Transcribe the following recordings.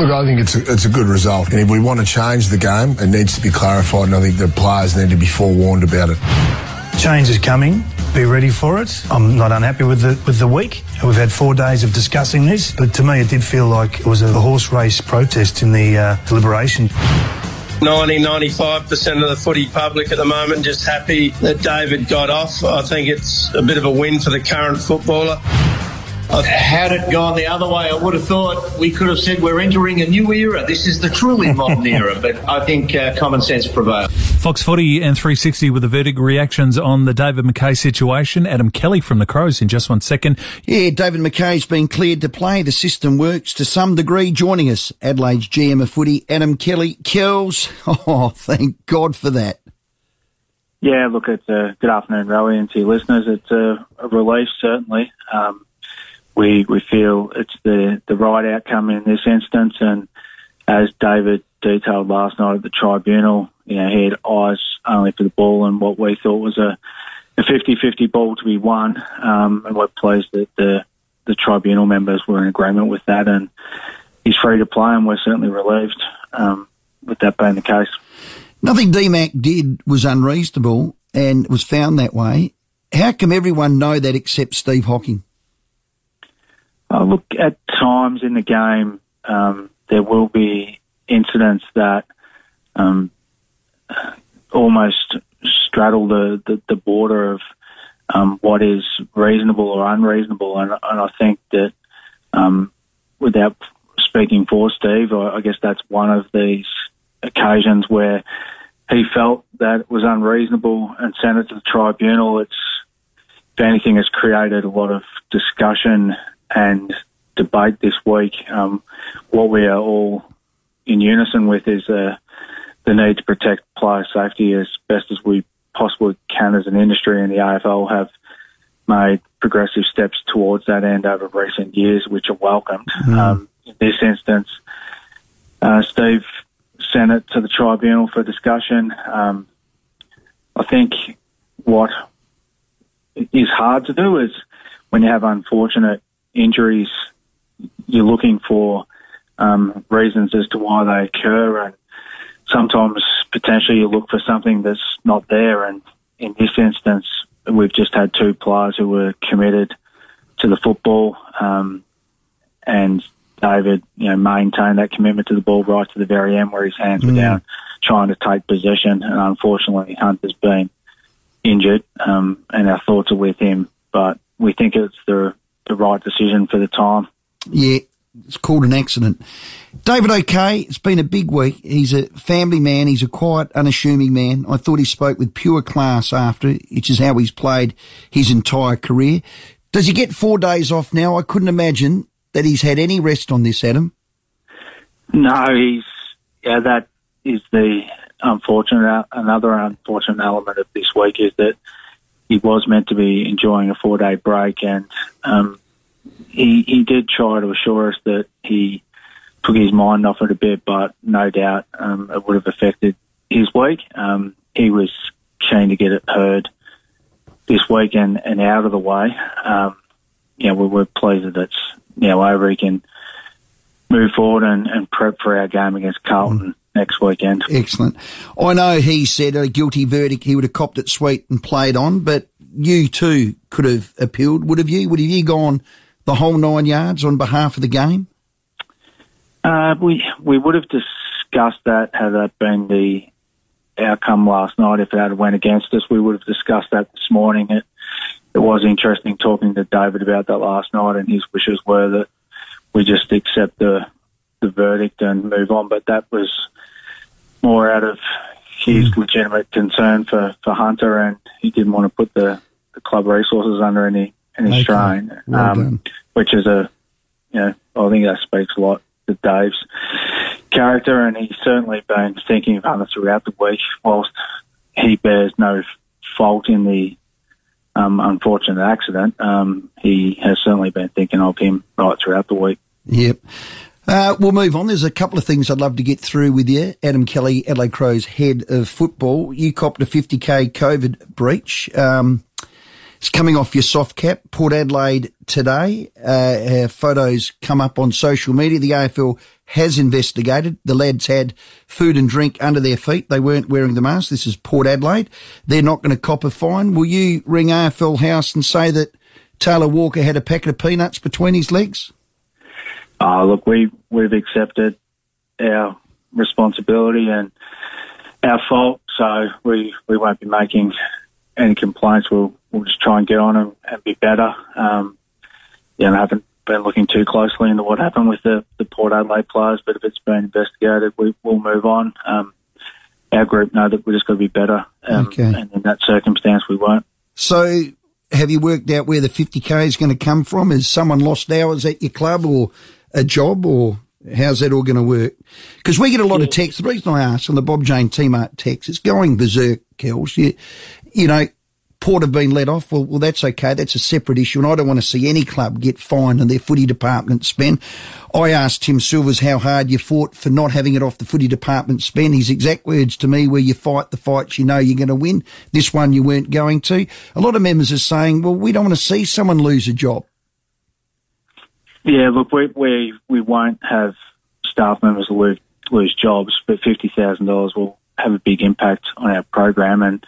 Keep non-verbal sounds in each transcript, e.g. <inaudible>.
Look, I think it's a, it's a good result. And if we want to change the game, it needs to be clarified, and I think the players need to be forewarned about it. Change is coming. Be ready for it. I'm not unhappy with the with the week. We've had four days of discussing this, but to me, it did feel like it was a horse race protest in the uh, deliberation. 90 95% of the footy public at the moment just happy that David got off. I think it's a bit of a win for the current footballer. Had it gone the other way, I would have thought we could have said we're entering a new era. This is the truly <laughs> modern era, but I think uh, common sense prevails. Fox Footy and 360 with the verdict reactions on the David Mackay situation. Adam Kelly from the Crows in just one second. Yeah, David Mackay's been cleared to play. The system works to some degree. Joining us, Adelaide's GM of footy, Adam Kelly. Kells, <laughs> oh, thank God for that. Yeah, look, it's a good afternoon, Rowie, and to your listeners. It's a, a relief, certainly. Um, we we feel it's the the right outcome in this instance. And as David detailed last night at the tribunal, you know, he had eyes only for the ball and what we thought was a a 50-50 ball to be won. Um, and we're pleased that the the tribunal members were in agreement with that, and he's free to play, and we're certainly relieved um, with that being the case. Nothing DMAC did was unreasonable and was found that way. How come everyone know that except Steve Hocking? Uh, look, at times in the game, um, there will be incidents that um, almost straddle the, the, the border of um, what is reasonable or unreasonable. And, and I think that um, without speaking for Steve, I, I guess that's one of these occasions where he felt that it was unreasonable and sent it to the tribunal. It's, if anything, has created a lot of discussion and debate this week. Um, what we are all in unison with is uh, the need to protect player safety as best as we possibly can as an industry, and the AFL have made progressive steps towards that end over recent years, which are welcomed. Mm. Um, in this instance, uh, Steve sent it to the tribunal for discussion. Um, I think what is hard to do is when you have unfortunate injuries, you're looking for um, reasons as to why they occur, and sometimes potentially you look for something that's not there. And in this instance, we've just had two players who were committed to the football, um, and David, you know, maintained that commitment to the ball right to the very end, where his hands mm. were down, trying to take possession. And unfortunately, Hunt has been injured, um, and our thoughts are with him. But we think it's the the right decision for the time. Yeah, it's called an accident. David O'Kay, it's been a big week. He's a family man. He's a quiet, unassuming man. I thought he spoke with pure class after, which is how he's played his entire career. Does he get four days off now? I couldn't imagine that he's had any rest on this, Adam. No, he's, yeah, that is the unfortunate, another unfortunate element of this week is that he was meant to be enjoying a four day break and, um, he, he did try to assure us that he took his mind off it a bit, but no doubt um, it would have affected his week. Um, he was keen to get it heard this week and, and out of the way. Um, you know, we were pleased that it's now over. He can move forward and, and prep for our game against Carlton. Mm. Next weekend. Excellent. I know he said a guilty verdict. He would have copped it sweet and played on, but you too could have appealed. Would have you? Would have you gone the whole nine yards on behalf of the game? Uh, we we would have discussed that had that been the outcome last night. If it had went against us, we would have discussed that this morning. It it was interesting talking to David about that last night, and his wishes were that we just accept the the verdict and move on. But that was more out of his mm. legitimate concern for, for Hunter, and he didn't want to put the, the club resources under any any okay. strain, well um, which is a you know I think that speaks a lot to Dave's character, and he's certainly been thinking of Hunter throughout the week. Whilst he bears no fault in the um, unfortunate accident, um, he has certainly been thinking of him right throughout the week. Yep. Uh, we'll move on. There's a couple of things I'd love to get through with you. Adam Kelly, Adelaide Crows head of football. You copped a 50k COVID breach. Um, it's coming off your soft cap. Port Adelaide today. Uh, photos come up on social media. The AFL has investigated. The lads had food and drink under their feet. They weren't wearing the mask. This is Port Adelaide. They're not going to cop a fine. Will you ring AFL House and say that Taylor Walker had a packet of peanuts between his legs? Uh, look, we, we've accepted our responsibility and our fault, so we, we won't be making any complaints. We'll, we'll just try and get on and, and be better. Um, yeah, I haven't been looking too closely into what happened with the, the Port Adelaide players, but if it's been investigated, we, we'll move on. Um, our group know that we're just going to be better, um, Okay. and in that circumstance, we won't. So, have you worked out where the 50k is going to come from? Has someone lost hours at your club or a job or how's that all going to work? Because we get a lot of texts. The reason I ask on the Bob Jane T-Mart text, it's going berserk, Kells. You, you know, Port have been let off. Well, well, that's okay. That's a separate issue. And I don't want to see any club get fined and their footy department spend. I asked Tim Silvers how hard you fought for not having it off the footy department spend. His exact words to me were you fight the fights you know you're going to win. This one you weren't going to. A lot of members are saying, well, we don't want to see someone lose a job. Yeah, look, we we we won't have staff members lose lose jobs, but fifty thousand dollars will have a big impact on our program, and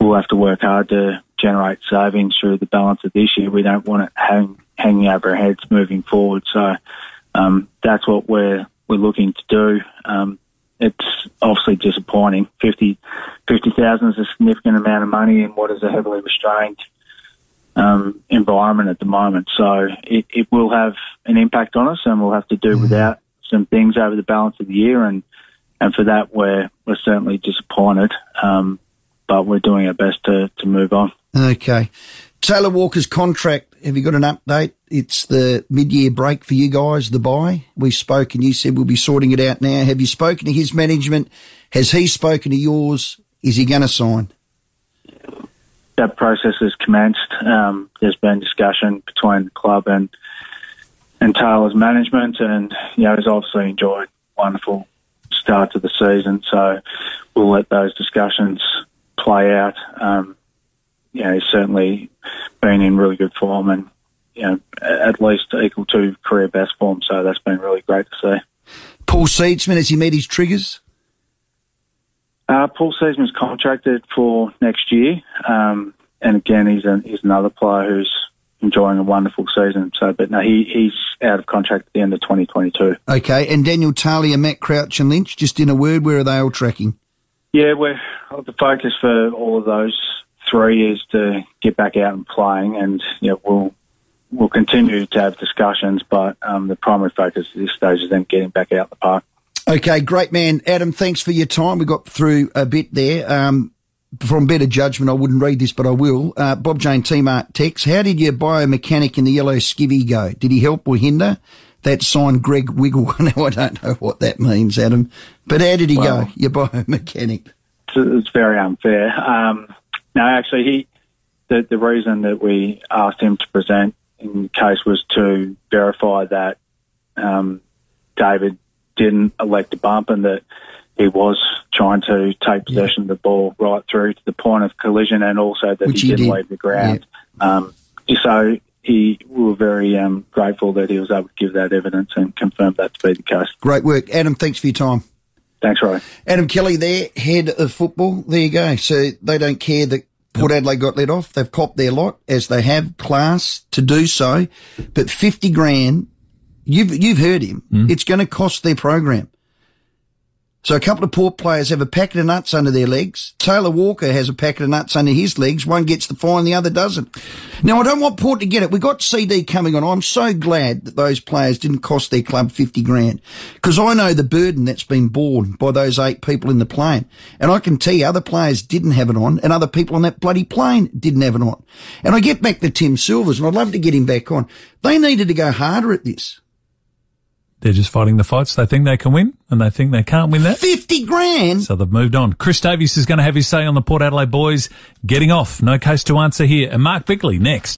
we'll have to work hard to generate savings through the balance of this year. We don't want it hang, hanging over our heads moving forward. So um, that's what we're we're looking to do. Um, it's obviously disappointing. 50 50,000 is a significant amount of money in what is a heavily restrained um, environment at the moment. So it, it will have an impact on us, and we'll have to do without some things over the balance of the year. And and for that, we're we're certainly disappointed, um, but we're doing our best to to move on. Okay. Taylor Walker's contract, have you got an update? It's the mid-year break for you guys, the bye. We spoke and you said we'll be sorting it out now. Have you spoken to his management? Has he spoken to yours? Is he going to sign? That process has commenced. Um, there's been discussion between the club and and Taylor's management, and you know, he's obviously enjoyed a wonderful start to the season. So we'll let those discussions play out. Um, you know, he's certainly been in really good form and, you know, at least equal to career best form. So that's been really great to see. Paul Seedsman, has he met his triggers? Uh, Paul Seedsman's contracted for next year. Um, and again, he's, a, he's another player who's enjoying a wonderful season. So, but no, he, he's out of contract at the end of 2022. Okay. And Daniel Talia, Matt Crouch and Lynch, just in a word, where are they all tracking? Yeah, we're the focus for all of those three is to get back out and playing, and you know, we'll we'll continue to have discussions, but um, the primary focus at this stage is them getting back out the park. Okay, great man. Adam, thanks for your time. We got through a bit there. Um, from better judgment, I wouldn't read this, but I will. Uh, Bob Jane T-Mart text, how did your biomechanic in the yellow skivvy go? Did he help or hinder? That signed Greg Wiggle. <laughs> now, I don't know what that means, Adam. But how did he Well- go, your biomechanic? It's very unfair. Um, no, actually, he the the reason that we asked him to present in case was to verify that um, David didn't elect a bump and that he was trying to take possession of the ball right through to the point of collision, and also that Which he, he didn't did. leave the ground. Um, so he we were very um, grateful that he was able to give that evidence and confirm that to be the case. Great work. Adam, thanks for your time. Thanks, Roy. Adam Kelly there, head of football. There you go. So they don't care that Port Adelaide got let off. They've copped their lot as they have class to do so. But 50 grand, you've, you've heard him. It's going to cost their program. So a couple of Port players have a packet of nuts under their legs. Taylor Walker has a packet of nuts under his legs. One gets the fine, the other doesn't. Now I don't want Port to get it. We've got CD coming on. I'm so glad that those players didn't cost their club 50 grand because I know the burden that's been borne by those eight people in the plane. And I can tell you other players didn't have it on and other people on that bloody plane didn't have it on. And I get back to Tim Silvers and I'd love to get him back on. They needed to go harder at this. They're just fighting the fights they think they can win, and they think they can't win that. 50 grand. So they've moved on. Chris Davies is going to have his say on the Port Adelaide boys getting off. No case to answer here. And Mark Bickley next.